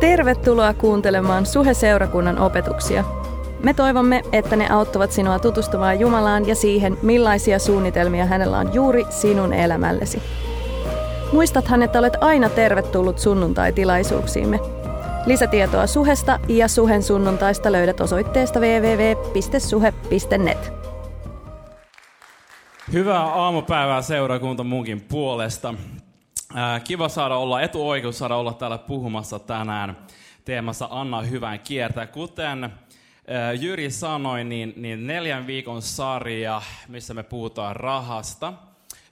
Tervetuloa kuuntelemaan Suhe-seurakunnan opetuksia. Me toivomme, että ne auttavat sinua tutustumaan Jumalaan ja siihen, millaisia suunnitelmia hänellä on juuri sinun elämällesi. Muistathan, että olet aina tervetullut sunnuntai-tilaisuuksiimme. Lisätietoa Suhesta ja Suhen sunnuntaista löydät osoitteesta www.suhe.net. Hyvää aamupäivää seurakunta munkin puolesta. Kiva saada olla, etuoikeus saada olla täällä puhumassa tänään teemassa Anna hyvän kiertää. Kuten Jyri sanoi, niin, niin neljän viikon sarja, missä me puhutaan rahasta.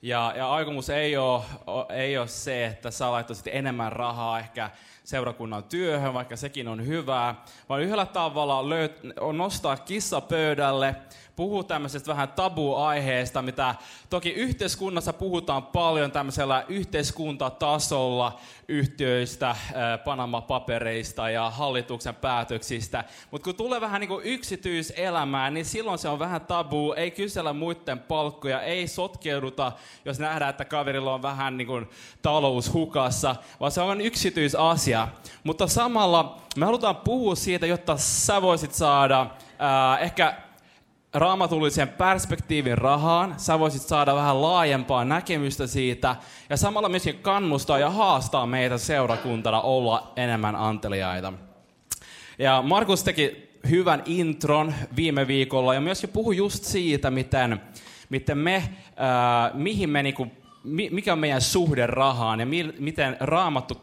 Ja, ja aikomus ei ole, ei ole se, että sä laittaisit enemmän rahaa ehkä seurakunnan työhön, vaikka sekin on hyvää, vaan yhdellä tavalla löyt, on nostaa kissa pöydälle, puhuu tämmöisestä vähän tabu-aiheesta, mitä toki yhteiskunnassa puhutaan paljon tämmöisellä yhteiskuntatasolla yhtiöistä, Panama-papereista ja hallituksen päätöksistä. Mutta kun tulee vähän niin kuin yksityiselämään, niin silloin se on vähän tabu, ei kysellä muiden palkkoja, ei sotkeuduta, jos nähdään, että kaverilla on vähän niin kuin talous hukassa, vaan se on yksityisasia. Mutta samalla me halutaan puhua siitä, jotta sä voisit saada äh, ehkä raamatullisen perspektiivin rahaan, sä voisit saada vähän laajempaa näkemystä siitä ja samalla myöskin kannustaa ja haastaa meitä seurakuntana olla enemmän anteliaita. Ja Markus teki hyvän intron viime viikolla ja myöskin puhui just siitä, miten, miten me, äh, mihin me niinku, mikä on meidän suhde rahaan ja mi, miten raamattu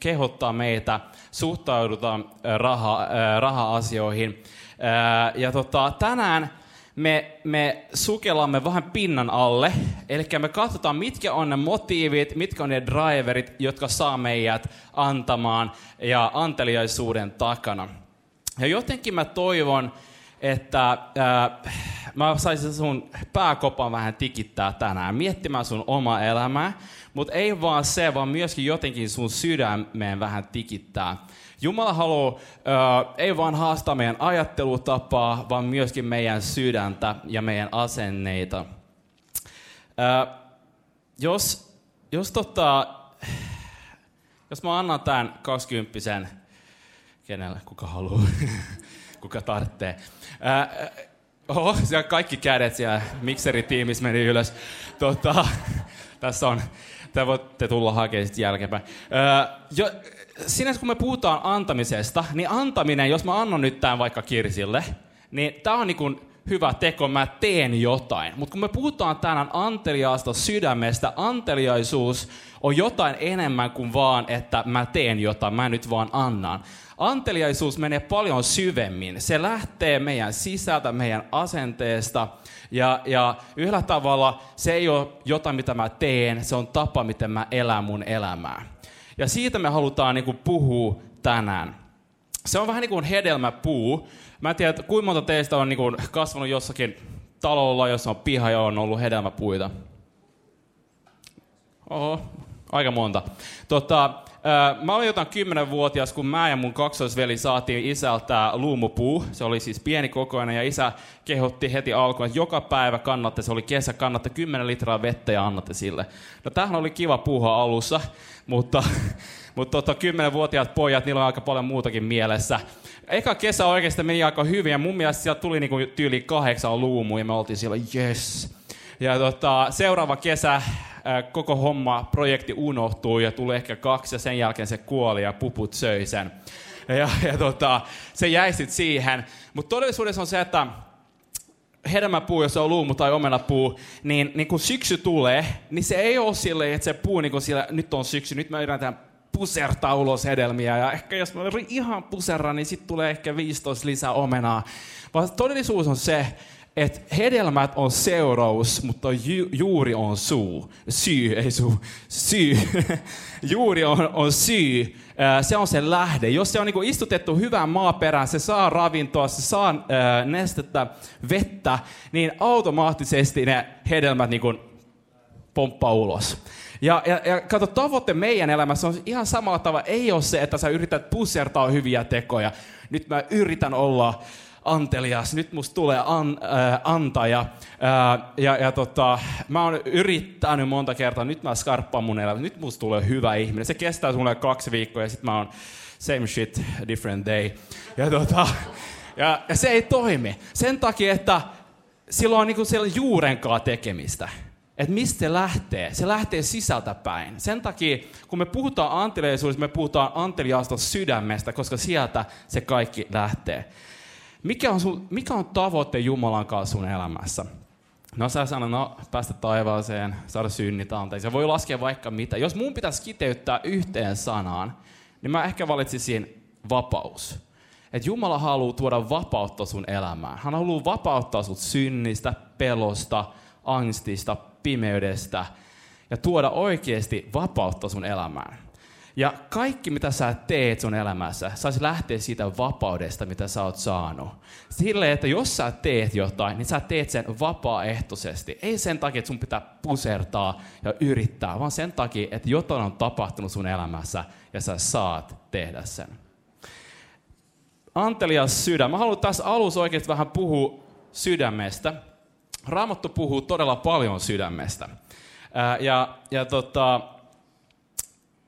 kehottaa meitä suhtaudutaan raha, äh, raha-asioihin. Äh, ja tota, tänään me, me sukellamme vähän pinnan alle, eli me katsotaan, mitkä on ne motiivit, mitkä on ne driverit, jotka saa meidät antamaan ja anteliaisuuden takana. Ja jotenkin mä toivon, että äh, mä saisin sun pääkopan vähän tikittää tänään, miettimään sun oma elämää, mutta ei vaan se, vaan myöskin jotenkin sun sydämeen vähän tikittää. Jumala haluaa äh, ei vaan haastaa meidän ajattelutapaa, vaan myöskin meidän sydäntä ja meidän asenneita. Äh, jos, jos, tota, jos mä annan tämän 20 kenelle, kuka haluaa, kuka tarvitsee. Äh, oho, siellä kaikki kädet siellä mikseritiimissä meni ylös. Tota, tässä on, te voitte tulla hakemaan sitten jälkeenpäin. Äh, jo, sinänsä kun me puhutaan antamisesta, niin antaminen, jos mä annan nyt tämän vaikka Kirsille, niin tämä on niin hyvä teko, mä teen jotain. Mutta kun me puhutaan tänään anteliaasta sydämestä, anteliaisuus on jotain enemmän kuin vaan, että mä teen jotain, mä nyt vaan annan. Anteliaisuus menee paljon syvemmin. Se lähtee meidän sisältä, meidän asenteesta. Ja, ja yhdellä tavalla se ei ole jotain, mitä mä teen, se on tapa, miten mä elän mun elämää. Ja siitä me halutaan niin kuin puhua tänään. Se on vähän niin kuin hedelmäpuu. Mä en tiedä, kuinka monta teistä on niin kuin kasvanut jossakin talolla, jossa on piha ja on ollut hedelmäpuita. Oho, aika monta. Tota, mä olin jotain kymmenenvuotias, kun mä ja mun kaksoisveli saatiin isältä luumupuu. Se oli siis pieni kokoinen ja isä kehotti heti alkuun, että joka päivä kannatte, se oli kesä, kannatte 10 litraa vettä ja annatte sille. No tämähän oli kiva puuha alussa, mutta, mutta tota, kymmenenvuotiaat pojat, niillä on aika paljon muutakin mielessä. Eka kesä oikeasti meni aika hyvin ja mun mielestä sieltä tuli niinku tyyli kahdeksan luumu ja me oltiin siellä, yes. Ja tota, seuraava kesä koko homma, projekti unohtui ja tuli ehkä kaksi ja sen jälkeen se kuoli ja puput söi sen. Ja, ja tota, se jäi sitten siihen. Mutta todellisuudessa on se, että hedelmäpuu, jos on luumu tai omenapuu, niin, niin kun syksy tulee, niin se ei ole silleen, että se puu niin kun siellä, nyt on syksy, nyt me yritetään pusertaa ulos hedelmiä. Ja ehkä jos mä ihan puserran, niin sitten tulee ehkä 15 lisää omenaa. Vaan todellisuus on se, että hedelmät on seuraus, mutta ju, juuri on suu. Syy, ei suu. Syy. juuri on, on syy. Se on se lähde. Jos se on niin istutettu hyvään maaperään, se saa ravintoa, se saa nestettä, vettä, niin automaattisesti ne hedelmät niin pomppaa ulos. Ja, ja, ja kato, tavoite meidän elämässä on ihan samalla tavalla. Ei ole se, että sä yrität pusertaa hyviä tekoja. Nyt mä yritän olla antelias, nyt musta tulee an, äh, antaja. Äh, ja ja tota, mä oon yrittänyt monta kertaa, nyt mä skarppaan mun elämä, nyt musta tulee hyvä ihminen. Se kestää sulle kaksi viikkoa ja sitten mä oon same shit, different day. Ja, tota, ja, ja se ei toimi. Sen takia, että sillä on niinku siellä juurenkaan tekemistä. Että mistä se lähtee? Se lähtee sisältä päin. Sen takia, kun me puhutaan anteliaisuudesta, me puhutaan anteliaasta sydämestä, koska sieltä se kaikki lähtee. Mikä on, sun, mikä on tavoite Jumalan kanssa sun elämässä? No sä sanot, no päästä taivaaseen, saada synnit anteeksi. Ja voi laskea vaikka mitä. Jos mun pitäisi kiteyttää yhteen sanaan, niin mä ehkä valitsisin vapaus. Että Jumala haluaa tuoda vapautta sun elämään. Hän haluaa vapauttaa sut synnistä, pelosta, angstista, pimeydestä ja tuoda oikeasti vapautta sun elämään. Ja kaikki, mitä sä teet sun elämässä, saisi lähteä siitä vapaudesta, mitä sä oot saanut. Sille, että jos sä teet jotain, niin sä teet sen vapaaehtoisesti. Ei sen takia, että sun pitää pusertaa ja yrittää, vaan sen takia, että jotain on tapahtunut sun elämässä ja sä saat tehdä sen. Antelias sydän. Mä haluan tässä alussa oikeasti vähän puhua sydämestä. Raamattu puhuu todella paljon sydämestä. ja, ja tota,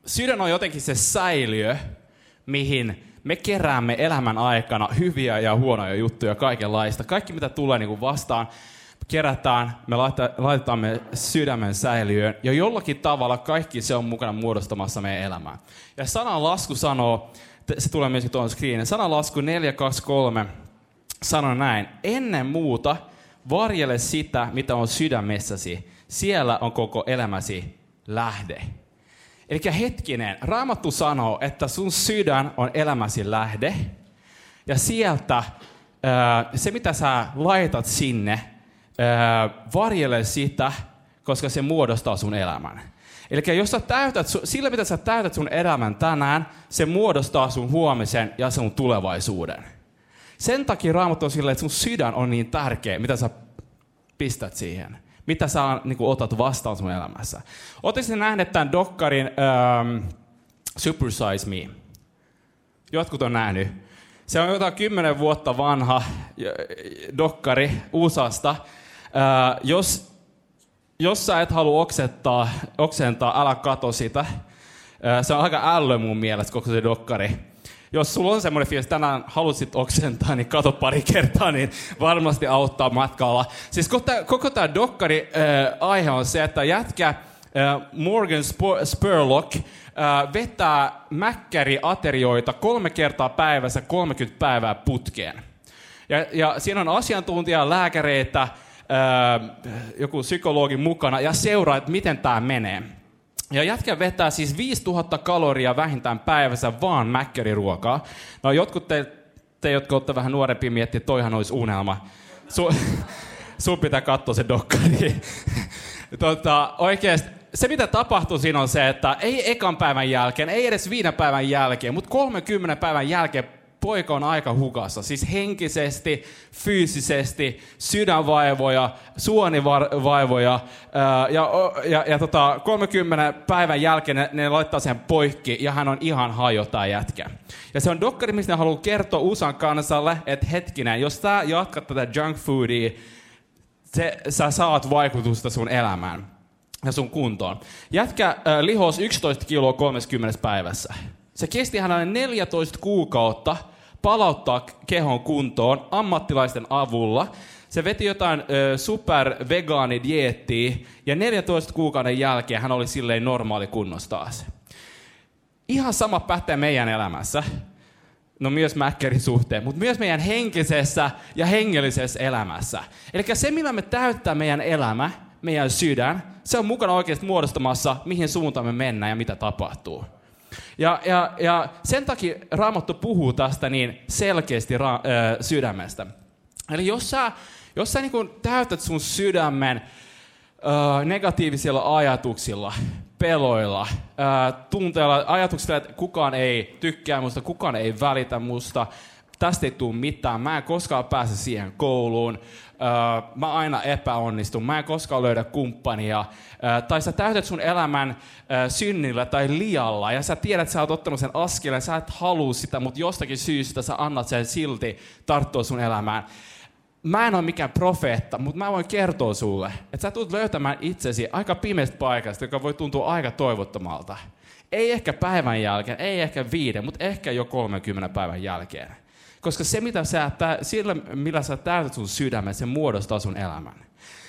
sydän on jotenkin se säiliö, mihin me keräämme elämän aikana hyviä ja huonoja juttuja kaikenlaista. Kaikki mitä tulee niin kuin vastaan, kerätään, me laitetaan me sydämen säiliöön, ja jollakin tavalla kaikki se on mukana muodostamassa meidän elämää. Ja sanan lasku sanoo, se tulee myöskin tuon screenin, sanan lasku 423 sanoo näin, ennen muuta varjele sitä, mitä on sydämessäsi, siellä on koko elämäsi lähde. Eli hetkinen, Raamattu sanoo, että sun sydän on elämäsi lähde, ja sieltä se, mitä sä laitat sinne, varjele sitä, koska se muodostaa sun elämän. Eli jos sä täytät, sillä mitä sä täytät sun elämän tänään, se muodostaa sun huomisen ja sun tulevaisuuden. Sen takia Raamattu on silleen, että sun sydän on niin tärkeä, mitä sä pistät siihen. Mitä sä niin kuin, otat vastaan sun elämässä. Oletteko nähneet tämän dokkarin um, Super Size Me? Jotkut on nähnyt. Se on jotain kymmenen vuotta vanha dokkari USAsta. Uh, jos, jos sä et halua oksentaa, älä kato sitä. Uh, se on aika ällö mun mielestä koko se dokkari jos sulla on semmoinen fiilis, tänään halusit oksentaa, niin kato pari kertaa, niin varmasti auttaa matkalla. Siis koko tämä, koko tämä dokkari äh, aihe on se, että jätkä äh, Morgan Spurlock äh, vetää mäkkäriaterioita kolme kertaa päivässä 30 päivää putkeen. Ja, ja siinä on asiantuntija, lääkäreitä, äh, joku psykologi mukana ja seuraa, että miten tämä menee. Ja jätkä vetää siis 5000 kaloria vähintään päivässä vaan mäkkäriruokaa. No jotkut te, te jotka olette vähän nuorempia, miettiä, että toihan olisi unelma. Su, sun pitää katsoa se dokkari. tota, oikeasti, se mitä tapahtuu siinä on se, että ei ekan päivän jälkeen, ei edes viiden päivän jälkeen, mutta 30 päivän jälkeen poika on aika hukassa. Siis henkisesti, fyysisesti, sydänvaivoja, suonivaivoja. ja, ja, ja tota, 30 päivän jälkeen ne, ne laittaa sen poikki ja hän on ihan hajota jätkä. Ja se on dokkari, mistä haluaa kertoa USAn kansalle, että hetkinen, jos sä jatkat tätä junk foodia, se, sä saat vaikutusta sun elämään ja sun kuntoon. Jätkä äh, lihos 11 kiloa 30 päivässä. Se kesti hänelle 14 kuukautta palauttaa kehon kuntoon ammattilaisten avulla. Se veti jotain ö, super vegaanidieettiä ja 14 kuukauden jälkeen hän oli silleen normaali kunnossa taas. Ihan sama pätee meidän elämässä. No myös Mäkkärin suhteen, mutta myös meidän henkisessä ja hengellisessä elämässä. Eli se, millä me täyttää meidän elämä, meidän sydän, se on mukana oikeasti muodostamassa, mihin suuntaan me mennään ja mitä tapahtuu. Ja, ja, ja sen takia Raamattu puhuu tästä niin selkeästi ra- äh, sydämestä. Eli jos sä, jos sä niin täytät sun sydämen äh, negatiivisilla ajatuksilla, peloilla, äh, tunteilla, ajatuksilla, että kukaan ei tykkää musta, kukaan ei välitä musta, tästä ei tule mitään, mä en koskaan pääse siihen kouluun, äh, mä aina epäonnistun, mä en koskaan löydä kumppania, äh, tai sä täytät sun elämän äh, synnillä tai lialla, ja sä tiedät, että sä oot ottanut sen askeleen, sä et halua sitä, mutta jostakin syystä sä annat sen silti tarttua sun elämään. Mä en ole mikään profeetta, mutta mä voin kertoa sulle, että sä tulet löytämään itsesi aika pimeästä paikasta, joka voi tuntua aika toivottomalta. Ei ehkä päivän jälkeen, ei ehkä viiden, mutta ehkä jo 30 päivän jälkeen. Koska se, mitä sä, sillä, millä sä täytät sun sydämen, se muodostaa sun elämän.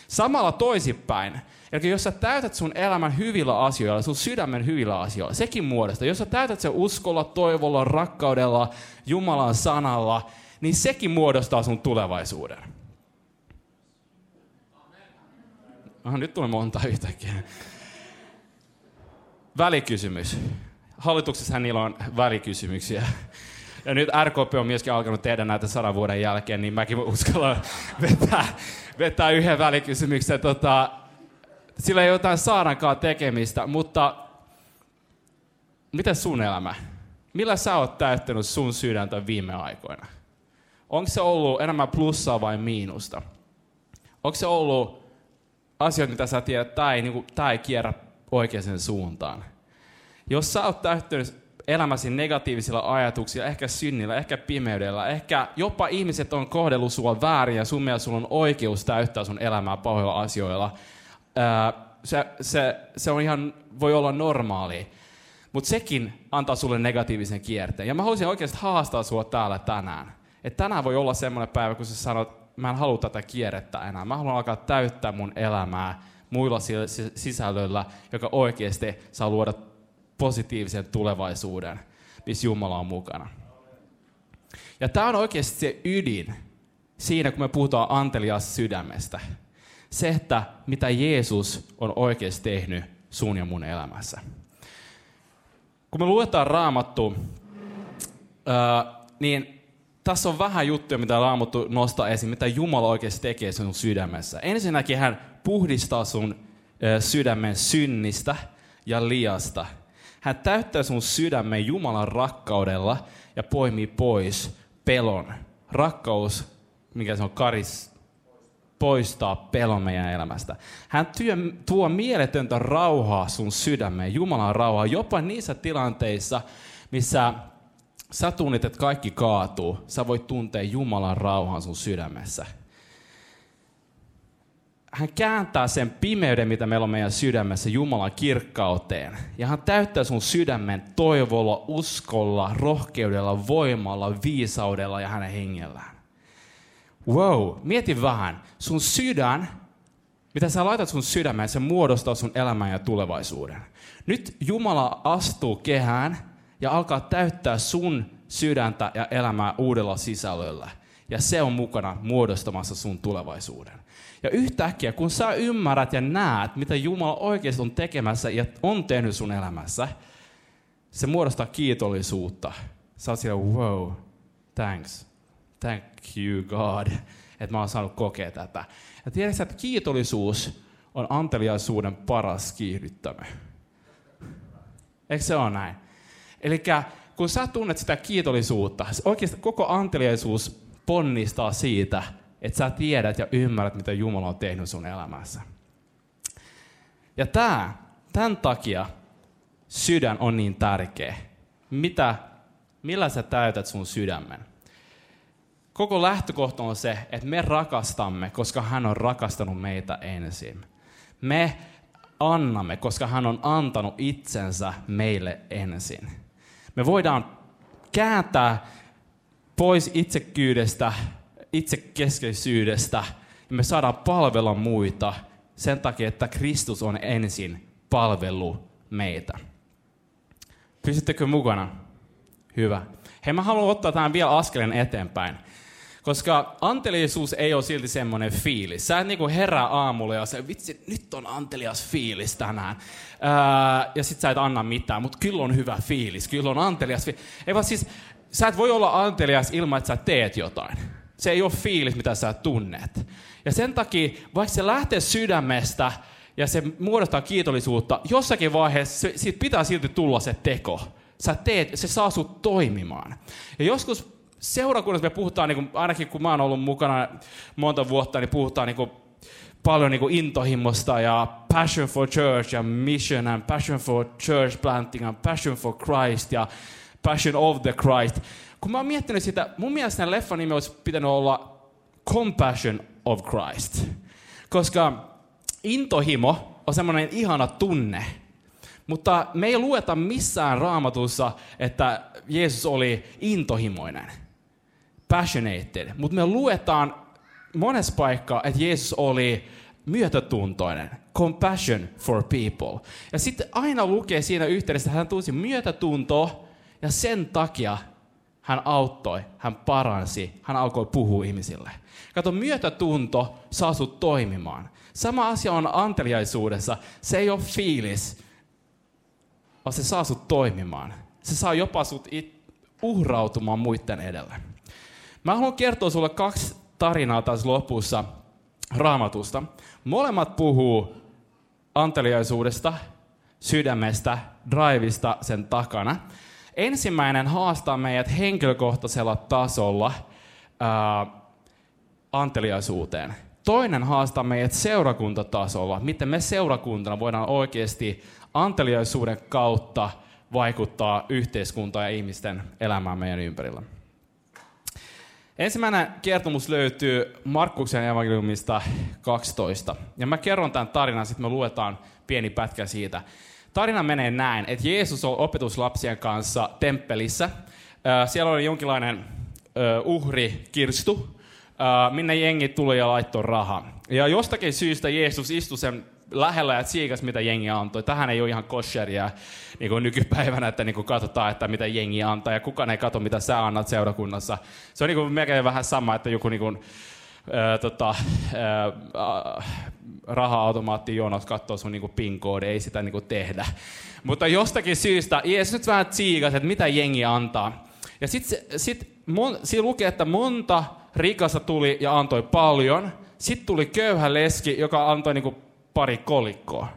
Samalla toisinpäin. Eli jos sä täytät sun elämän hyvillä asioilla, sun sydämen hyvillä asioilla, sekin muodostaa. Jos sä täytät sen uskolla, toivolla, rakkaudella, Jumalan sanalla, niin sekin muodostaa sun tulevaisuuden. Aha, nyt tulee monta yhtäkkiä. Välikysymys. Hallituksessa niillä on välikysymyksiä. Ja nyt RKP on myöskin alkanut tehdä näitä sadan vuoden jälkeen, niin mäkin uskallan vetää, vetää yhden välikysymyksen. Tota, sillä ei ole jotain saarankaan tekemistä, mutta miten sun elämä? Millä sä oot täyttänyt sun sydäntä viime aikoina? Onko se ollut enemmän plussaa vai miinusta? Onko se ollut asioita, mitä sä tiedät, ei, niin kuin, ei kierrä oikeaan suuntaan? Jos sä oot täyttänyt elämäsi negatiivisilla ajatuksilla, ehkä synnillä, ehkä pimeydellä, ehkä jopa ihmiset on kohdellut sua väärin ja sun mielestä sulla on oikeus täyttää sun elämää pahoilla asioilla. se, se, se on ihan, voi olla normaali. Mutta sekin antaa sulle negatiivisen kierteen. Ja mä haluaisin oikeasti haastaa sua täällä tänään. Että tänään voi olla semmoinen päivä, kun sä sanot, mä en halua tätä kierrettä enää. Mä haluan alkaa täyttää mun elämää muilla sisällöillä, joka oikeasti saa luoda positiivisen tulevaisuuden, missä Jumala on mukana. Ja tämä on oikeasti se ydin siinä, kun me puhutaan anteliaasta sydämestä. Se, että mitä Jeesus on oikeasti tehnyt sun ja mun elämässä. Kun me luetaan raamattu, niin tässä on vähän juttuja, mitä Raamattu nostaa esiin, mitä Jumala oikeasti tekee sun sydämessä. Ensinnäkin hän puhdistaa sun sydämen synnistä ja liasta – hän täyttää sun sydämen Jumalan rakkaudella ja poimii pois pelon. Rakkaus, mikä se on karis, poistaa pelon meidän elämästä. Hän työ, tuo mieletöntä rauhaa sun sydämeen, Jumalan rauhaa, jopa niissä tilanteissa, missä sä tunnet, että kaikki kaatuu. Sä voit tuntea Jumalan rauhan sun sydämessä hän kääntää sen pimeyden, mitä meillä on meidän sydämessä, Jumalan kirkkauteen. Ja hän täyttää sun sydämen toivolla, uskolla, rohkeudella, voimalla, viisaudella ja hänen hengellään. Wow, mieti vähän. Sun sydän, mitä sä laitat sun sydämeen, se muodostaa sun elämän ja tulevaisuuden. Nyt Jumala astuu kehään ja alkaa täyttää sun sydäntä ja elämää uudella sisällöllä. Ja se on mukana muodostamassa sun tulevaisuuden. Ja yhtäkkiä, kun sä ymmärrät ja näet, mitä Jumala oikeasti on tekemässä ja on tehnyt sun elämässä, se muodostaa kiitollisuutta. Sä oot siellä, wow, thanks, thank you God, että mä oon saanut kokea tätä. Ja tiedätkö, että kiitollisuus on anteliaisuuden paras kiihdyttämä. Eikö se ole näin? Eli kun sä tunnet sitä kiitollisuutta, oikeasti koko anteliaisuus ponnistaa siitä, että sä tiedät ja ymmärrät, mitä Jumala on tehnyt sun elämässä. Ja tämä, tämän takia sydän on niin tärkeä. Mitä, millä sä täytät sun sydämen? Koko lähtökohta on se, että me rakastamme, koska hän on rakastanut meitä ensin. Me annamme, koska hän on antanut itsensä meille ensin. Me voidaan kääntää pois itsekyydestä itsekeskeisyydestä ja me saadaan palvella muita sen takia, että Kristus on ensin palvelu meitä. Pysyttekö mukana? Hyvä. Hei, mä haluan ottaa tähän vielä askeleen eteenpäin. Koska anteliaisuus ei ole silti semmoinen fiilis. Sä et niinku herää aamulla ja se, vitsi, nyt on antelias fiilis tänään. Ää, ja sit sä et anna mitään, mutta kyllä on hyvä fiilis, kyllä on antelias fiilis. Ei vaan siis, sä et voi olla antelias ilman, että sä teet jotain. Se ei ole fiilis, mitä sä tunnet. Ja sen takia, vaikka se lähtee sydämestä ja se muodostaa kiitollisuutta, jossakin vaiheessa siitä pitää silti tulla se teko. Sä teet, se saa sut toimimaan. Ja joskus seurakunnassa me puhutaan, niin kuin, ainakin kun mä oon ollut mukana monta vuotta, niin puhutaan niin kuin, paljon niin kuin intohimosta ja passion for church ja mission and passion for church planting and passion for Christ ja passion of the Christ. Kun mä oon miettinyt sitä, mun mielestä leffan nimi olisi pitänyt olla Compassion of Christ. Koska intohimo on semmoinen ihana tunne, mutta me ei lueta missään raamatussa, että Jeesus oli intohimoinen, passionated. Mutta me luetaan monessa paikkaa, että Jeesus oli myötätuntoinen, compassion for people. Ja sitten aina lukee siinä yhteydessä, että hän tunsi myötätuntoa ja sen takia hän auttoi, hän paransi, hän alkoi puhua ihmisille. Kato, myötätunto saa sut toimimaan. Sama asia on anteliaisuudessa. Se ei ole fiilis, vaan se saa sut toimimaan. Se saa jopa sut it- uhrautumaan muiden edelle. Mä haluan kertoa sulle kaksi tarinaa tässä lopussa raamatusta. Molemmat puhuu anteliaisuudesta, sydämestä, drivista sen takana. Ensimmäinen haastaa meidät henkilökohtaisella tasolla ää, anteliaisuuteen. Toinen haastaa meidät seurakuntatasolla, miten me seurakuntana voidaan oikeasti anteliaisuuden kautta vaikuttaa yhteiskuntaan ja ihmisten elämään meidän ympärillä. Ensimmäinen kertomus löytyy Markkuksen evankeliumista 12. Ja mä kerron tämän tarinan, sitten me luetaan pieni pätkä siitä. Tarina menee näin, että Jeesus on opetuslapsien kanssa temppelissä. Siellä oli jonkinlainen uhri kirstu, minne jengi tuli ja laittoi rahaa. Ja jostakin syystä Jeesus istui sen lähellä ja tsiikas, mitä jengi antoi. Tähän ei ole ihan kosheria niin kuin nykypäivänä, että niin kuin katsotaan, että mitä jengi antaa, ja kukaan ei katso, mitä sä annat seurakunnassa. Se on niin kuin melkein vähän sama, että joku niin kuin, tota, ää, raha-automaatti jonot katsoo sun niin pin koodi, ei sitä niin kuin tehdä. Mutta jostakin syystä Jeesus nyt vähän tsiikas, että mitä jengi antaa. Ja sitten sit, mon, siinä lukee, että monta rikasta tuli ja antoi paljon. Sitten tuli köyhä leski, joka antoi niin kuin pari kolikkoa.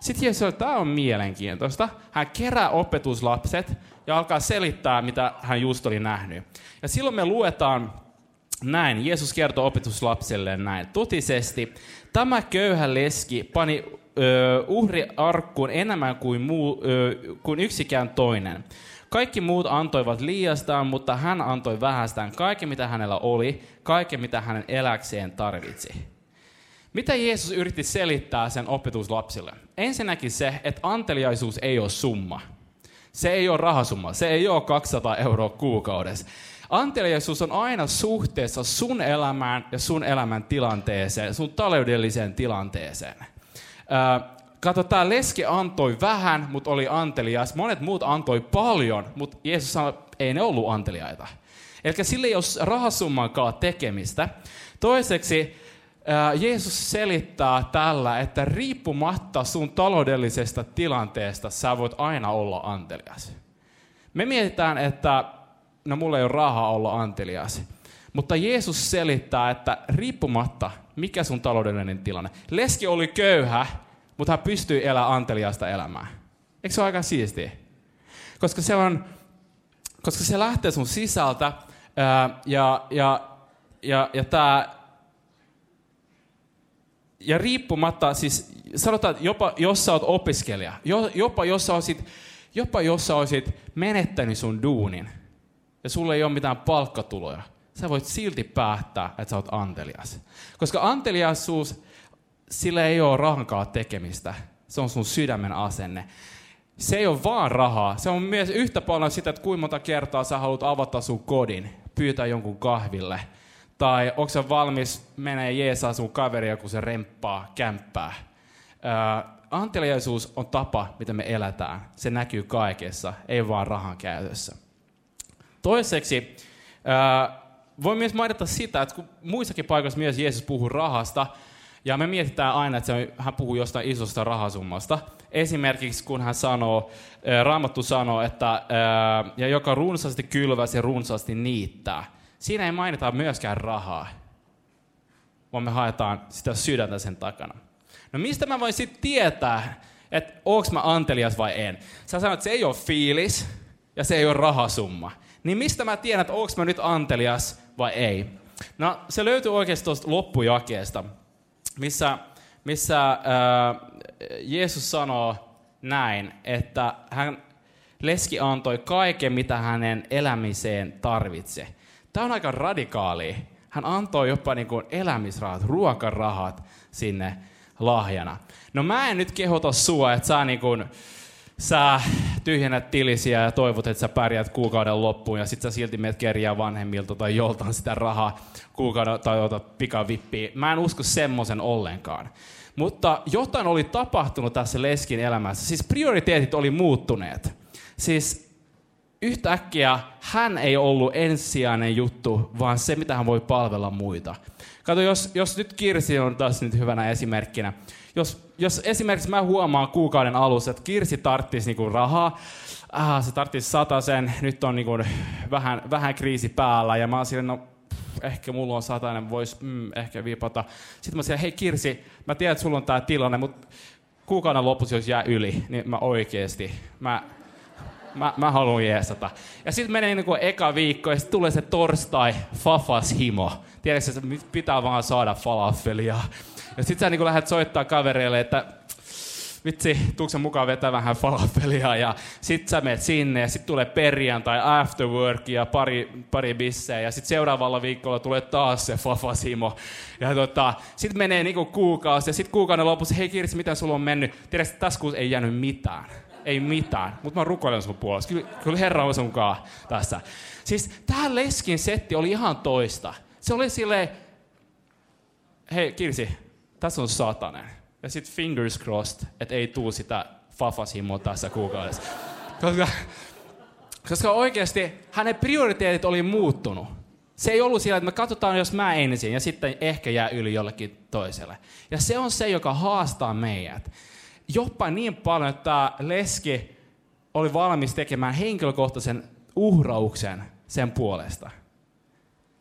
Sitten Jeesus sanoi, tämä on mielenkiintoista. Hän kerää opetuslapset ja alkaa selittää, mitä hän just oli nähnyt. Ja silloin me luetaan näin. Jeesus kertoo opetuslapselle näin. Totisesti, tämä köyhä leski pani uhriarkkuun enemmän kuin, muu, ö, kuin yksikään toinen. Kaikki muut antoivat liiastaan, mutta hän antoi vähästään kaiken, mitä hänellä oli, kaiken, mitä hänen eläkseen tarvitsi. Mitä Jeesus yritti selittää sen opetuslapsille? Ensinnäkin se, että anteliaisuus ei ole summa. Se ei ole rahasumma. Se ei ole 200 euroa kuukaudessa. Anteliaisuus on aina suhteessa sun elämään ja sun elämän tilanteeseen, sun taloudelliseen tilanteeseen. kato, tämä leski antoi vähän, mutta oli antelias. Monet muut antoi paljon, mutta Jeesus sanoi, ei ne ollut anteliaita. Eli sillä ei ole rahasummankaan tekemistä. Toiseksi, Jeesus selittää tällä, että riippumatta sun taloudellisesta tilanteesta sä voit aina olla antelias. Me mietitään, että no mulla ei ole rahaa olla antelias. Mutta Jeesus selittää, että riippumatta mikä sun taloudellinen tilanne. Leski oli köyhä, mutta hän pystyy elämään anteliasta elämää. Eikö se ole aika siistiä? Koska se, on, koska se lähtee sun sisältä ää, ja, ja, ja, ja tämä ja riippumatta, siis sanotaan, että jopa jos sä oot opiskelija, jopa jos sä olisit, jopa jos sä olisit menettänyt sun duunin, ja sulla ei ole mitään palkkatuloja, sä voit silti päättää, että sä oot antelias. Koska anteliaisuus, sillä ei ole rahankaan tekemistä. Se on sun sydämen asenne. Se ei ole vaan rahaa. Se on myös yhtä paljon sitä, että kuinka monta kertaa sä haluat avata sun kodin, pyytää jonkun kahville – tai onko se valmis menee jeesaa sun kaveria, kun se remppaa kämppää. Ää, anteliaisuus on tapa, mitä me eletään. Se näkyy kaikessa, ei vaan rahan käytössä. Toiseksi, ää, voi myös mainita sitä, että kun muissakin paikoissa myös Jeesus puhuu rahasta, ja me mietitään aina, että hän puhuu jostain isosta rahasummasta. Esimerkiksi kun hän sanoo, Raamattu sanoo, että ja joka runsaasti kylvää, se runsaasti niittää. Siinä ei mainita myöskään rahaa, vaan me haetaan sitä sydäntä sen takana. No mistä mä voin sitten tietää, että onko mä antelias vai en? Sä sanoit, että se ei ole fiilis ja se ei ole rahasumma. Niin mistä mä tiedän, että onko mä nyt antelias vai ei? No, se löytyy oikeasti tuosta loppujakeesta, missä, missä äh, Jeesus sanoo näin, että hän, leski antoi kaiken, mitä hänen elämiseen tarvitse. Tämä on aika radikaali. Hän antoi jopa niin kuin elämisrahat, ruokarahat sinne lahjana. No mä en nyt kehota sua, että sä, niin kuin, sä tyhjennät tilisiä ja toivot, että sä pärjät kuukauden loppuun ja sit sä silti meet kerjää vanhemmilta tai joltain sitä rahaa kuukauden tai otat pikavippiä. Mä en usko semmoisen ollenkaan. Mutta jotain oli tapahtunut tässä leskin elämässä. Siis prioriteetit oli muuttuneet. Siis yhtäkkiä hän ei ollut ensisijainen juttu, vaan se, mitä hän voi palvella muita. Kato, jos, jos nyt Kirsi on taas nyt hyvänä esimerkkinä. Jos, jos esimerkiksi mä huomaan kuukauden alussa, että Kirsi tarttisi niinku rahaa, ah, se tarttisi sen, nyt on niinku vähän, vähän kriisi päällä, ja mä oon silleen, no ehkä mulla on satainen, voisi mm, ehkä viipata. Sitten mä sanoin, hei Kirsi, mä tiedän, että sulla on tämä tilanne, mutta kuukauden lopussa, jos jää yli, niin mä oikeesti, mä, mä, mä haluan jeesata. Ja sitten menee niin kuin eka viikko, ja sitten tulee se torstai, fafas himo. Tiedätkö, että pitää vaan saada falafelia. Ja sitten sä niin lähdet soittaa kavereille, että vitsi, tuuksen mukaan vetää vähän falafelia ja sit sä menet sinne ja sit tulee perjantai, after work ja pari, pari bissejä ja sit seuraavalla viikolla tulee taas se fafasimo. Ja tota, sit menee niinku kuukausi ja sit kuukauden lopussa, hei Kirsi, mitä sulla on mennyt? Tiedätkö, tässä kuussa ei jäänyt mitään. Ei mitään, mutta mä rukoilen sun puolesta. Kyllä, kyllä Herra on sunkaan tässä. Siis tää leskin setti oli ihan toista. Se oli silleen, hei Kirsi, tässä on satanen ja sitten fingers crossed, että ei tuu sitä fafasimoa tässä kuukaudessa. Koska, koska oikeasti hänen prioriteetit oli muuttunut. Se ei ollut siellä, että me katsotaan, jos mä ensin, ja sitten ehkä jää yli jollekin toiselle. Ja se on se, joka haastaa meidät. Jopa niin paljon, että tämä leski oli valmis tekemään henkilökohtaisen uhrauksen sen puolesta.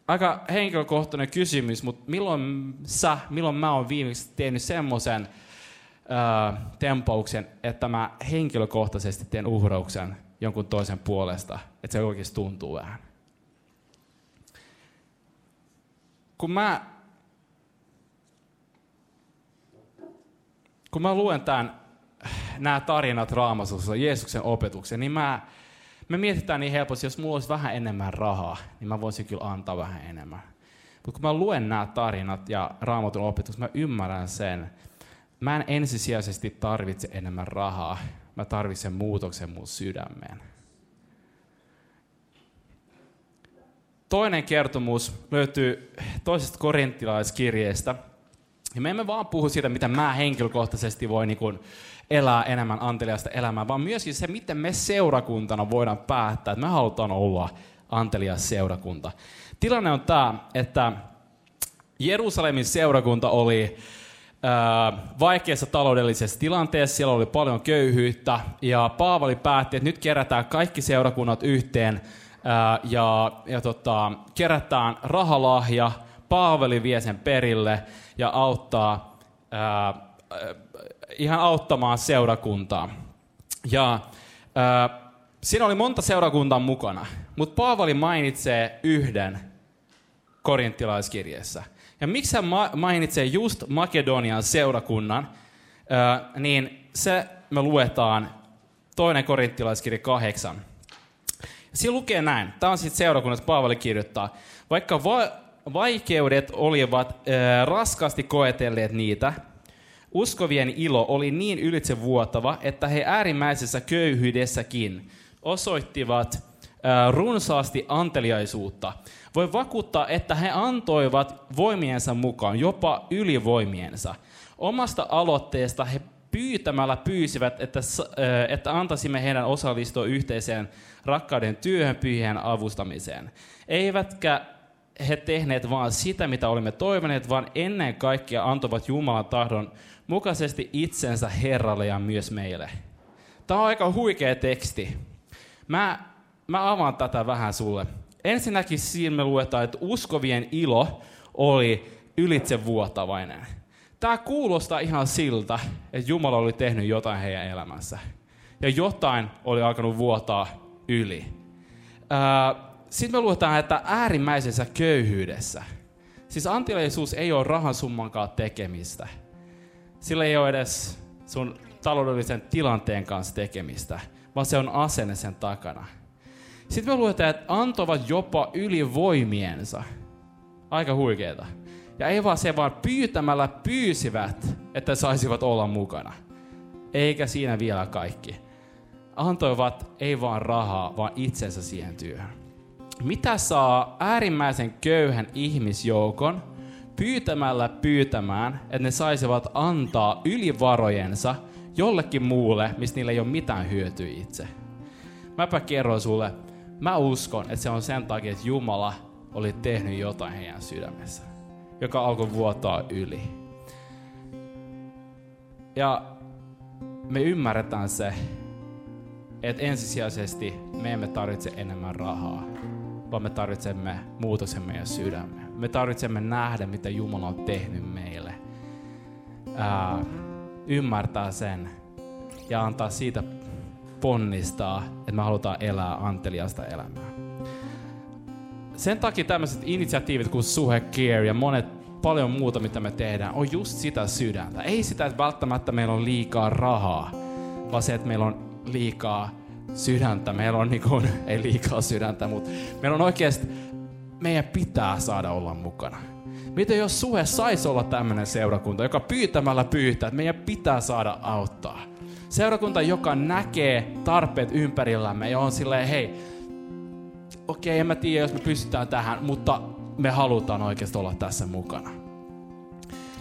Aika henkilökohtainen kysymys, mutta milloin sä, milloin mä oon viimeksi tehnyt semmoisen tempauksen, että mä henkilökohtaisesti teen uhrauksen jonkun toisen puolesta, että se oikeasti tuntuu vähän. Kun mä, kun mä luen tämän, nämä tarinat Raamasussa, Jeesuksen opetuksen, niin mä, me mietitään niin helposti, jos mulla olisi vähän enemmän rahaa, niin mä voisin kyllä antaa vähän enemmän. Mutta kun mä luen nämä tarinat ja raamatun opetukset, mä ymmärrän sen. Mä en ensisijaisesti tarvitse enemmän rahaa, mä tarvitsen muutoksen mun sydämeen. Toinen kertomus löytyy toisesta korinttilaiskirjeestä. Ja me emme vaan puhu siitä, mitä mä henkilökohtaisesti voin niin elää enemmän anteliasta elämää, vaan myöskin se, miten me seurakuntana voidaan päättää, että me halutaan olla antelias seurakunta. Tilanne on tämä, että Jerusalemin seurakunta oli vaikeassa taloudellisessa tilanteessa, siellä oli paljon köyhyyttä, ja Paavali päätti, että nyt kerätään kaikki seurakunnat yhteen, ja, ja tota, kerätään rahalahja, Paavali vie sen perille ja auttaa ää, ihan auttamaan seurakuntaa. Ja äh, siinä oli monta seurakuntaa mukana, mutta Paavali mainitsee yhden korinttilaiskirjeessä. Ja miksi hän ma- mainitsee just Makedonian seurakunnan, äh, niin se me luetaan toinen korinttilaiskirja kahdeksan. Siinä lukee näin. Tämä on sitten seurakunnassa Paavali kirjoittaa. Vaikka va- vaikeudet olivat äh, raskaasti koetelleet niitä, Uskovien ilo oli niin ylitsevuotava, että he äärimmäisessä köyhyydessäkin osoittivat runsaasti anteliaisuutta. Voi vakuuttaa, että he antoivat voimiensa mukaan, jopa ylivoimiensa. Omasta aloitteesta he pyytämällä pyysivät, että, että antaisimme heidän osallistua yhteiseen rakkauden työhön pyhien avustamiseen. Eivätkä he tehneet vain sitä, mitä olimme toivoneet, vaan ennen kaikkea antoivat Jumalan tahdon mukaisesti itsensä Herralle ja myös meille. Tämä on aika huikea teksti. Mä, mä avaan tätä vähän sulle. Ensinnäkin siinä me luetaan, että uskovien ilo oli ylitsevuotavainen. Tämä kuulostaa ihan siltä, että Jumala oli tehnyt jotain heidän elämässä. Ja jotain oli alkanut vuotaa yli. Sitten me luetaan, että äärimmäisessä köyhyydessä. Siis anteliaisuus ei ole rahan summankaan tekemistä. Sillä ei ole edes sun taloudellisen tilanteen kanssa tekemistä, vaan se on asenne sen takana. Sitten me luetaan, että antovat jopa yli voimiensa. Aika huikeeta. Ja ei vaan se, vaan pyytämällä pyysivät, että saisivat olla mukana. Eikä siinä vielä kaikki. Antoivat ei vaan rahaa, vaan itsensä siihen työhön. Mitä saa äärimmäisen köyhän ihmisjoukon pyytämällä pyytämään, että ne saisivat antaa ylivarojensa jollekin muulle, mistä niillä ei ole mitään hyötyä itse? Mäpä kerron sulle, mä uskon, että se on sen takia, että Jumala oli tehnyt jotain heidän sydämessä, joka alkoi vuotaa yli. Ja me ymmärretään se, että ensisijaisesti me emme tarvitse enemmän rahaa, vaan me tarvitsemme muutoksen meidän sydämme. Me tarvitsemme nähdä, mitä Jumala on tehnyt meille. Ää, ymmärtää sen ja antaa siitä ponnistaa, että me halutaan elää anteliasta elämää. Sen takia tämmöiset initiatiivit kuin Suhe Care ja monet paljon muuta, mitä me tehdään, on just sitä sydäntä. Ei sitä, että välttämättä meillä on liikaa rahaa, vaan se, että meillä on liikaa sydäntä. Meillä on niin kuin, ei liikaa sydäntä, mutta meillä on oikeasti, meidän pitää saada olla mukana. Miten jos Suhe saisi olla tämmöinen seurakunta, joka pyytämällä pyytää, että meidän pitää saada auttaa. Seurakunta, joka näkee tarpeet ympärillämme ja on silleen, hei, okei, okay, en mä tiedä, jos me pystytään tähän, mutta me halutaan oikeasti olla tässä mukana.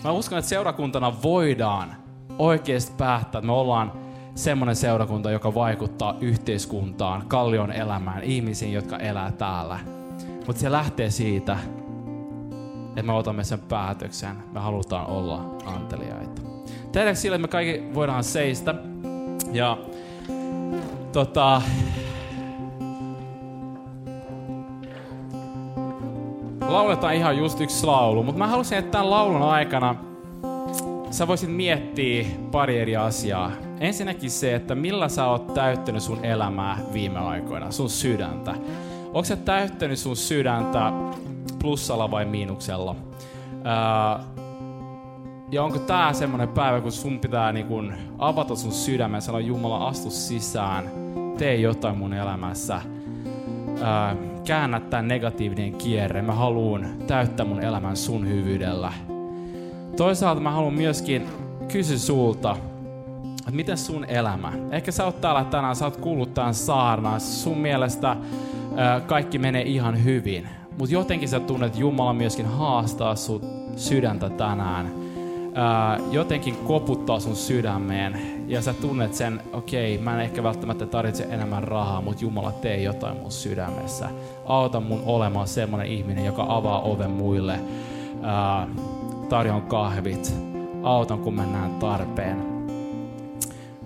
Mä uskon, että seurakuntana voidaan oikeasti päättää, että me ollaan semmoinen seurakunta, joka vaikuttaa yhteiskuntaan, kallion elämään, ihmisiin, jotka elää täällä. Mutta se lähtee siitä, että me otamme sen päätöksen. Me halutaan olla anteliaita. Tehdäänkö sille, että me kaikki voidaan seistä. Ja tota, lauletaan ihan just yksi laulu, mutta mä halusin, että tämän laulun aikana sä voisit miettiä pari eri asiaa. Ensinnäkin se, että millä sä oot täyttänyt sun elämää viime aikoina, sun sydäntä. Onko sä täyttänyt sun sydäntä plussalla vai miinuksella? Ää, ja onko tää semmonen päivä, kun sun pitää niin kun avata sun sydämen, sanoa Jumala, astu sisään, tee jotain mun elämässä. Ää, käännä tämän negatiivinen kierre. Mä haluan täyttää mun elämän sun hyvyydellä. Toisaalta mä haluan myöskin kysyä sulta, että miten sun elämä? Ehkä sä oot täällä tänään, sä oot kuullut tämän saarnan, sun mielestä kaikki menee ihan hyvin. Mutta jotenkin sä tunnet, että Jumala myöskin haastaa sut sydäntä tänään. Ää, jotenkin koputtaa sun sydämeen ja sä tunnet sen, okei, okay, mä en ehkä välttämättä tarvitse enemmän rahaa, mutta Jumala tee jotain mun sydämessä. Auta mun olemaan semmonen ihminen, joka avaa oven muille. Tarjon kahvit. Autan, kun mä näen tarpeen.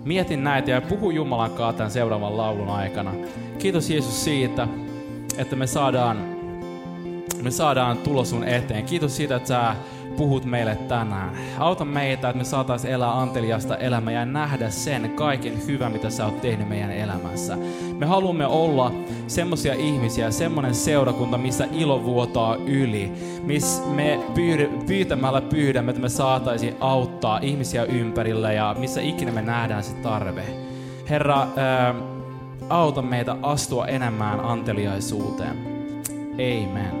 Mietin näitä ja puhu Jumalan kanssa tämän seuraavan laulun aikana. Kiitos Jeesus siitä, että me saadaan, me saadaan tulo sun eteen. Kiitos siitä, että sä puhut meille tänään. Auta meitä, että me saataisiin elää anteliasta elämää ja nähdä sen kaiken hyvän, mitä sä oot tehnyt meidän elämässä. Me haluamme olla semmoisia ihmisiä, semmoinen seurakunta, missä ilo vuotaa yli, missä me pyytämällä pyydämme, että me saataisiin auttaa ihmisiä ympärillä ja missä ikinä me nähdään se tarve. Herra, ää, auta meitä astua enemmän anteliaisuuteen. Amen.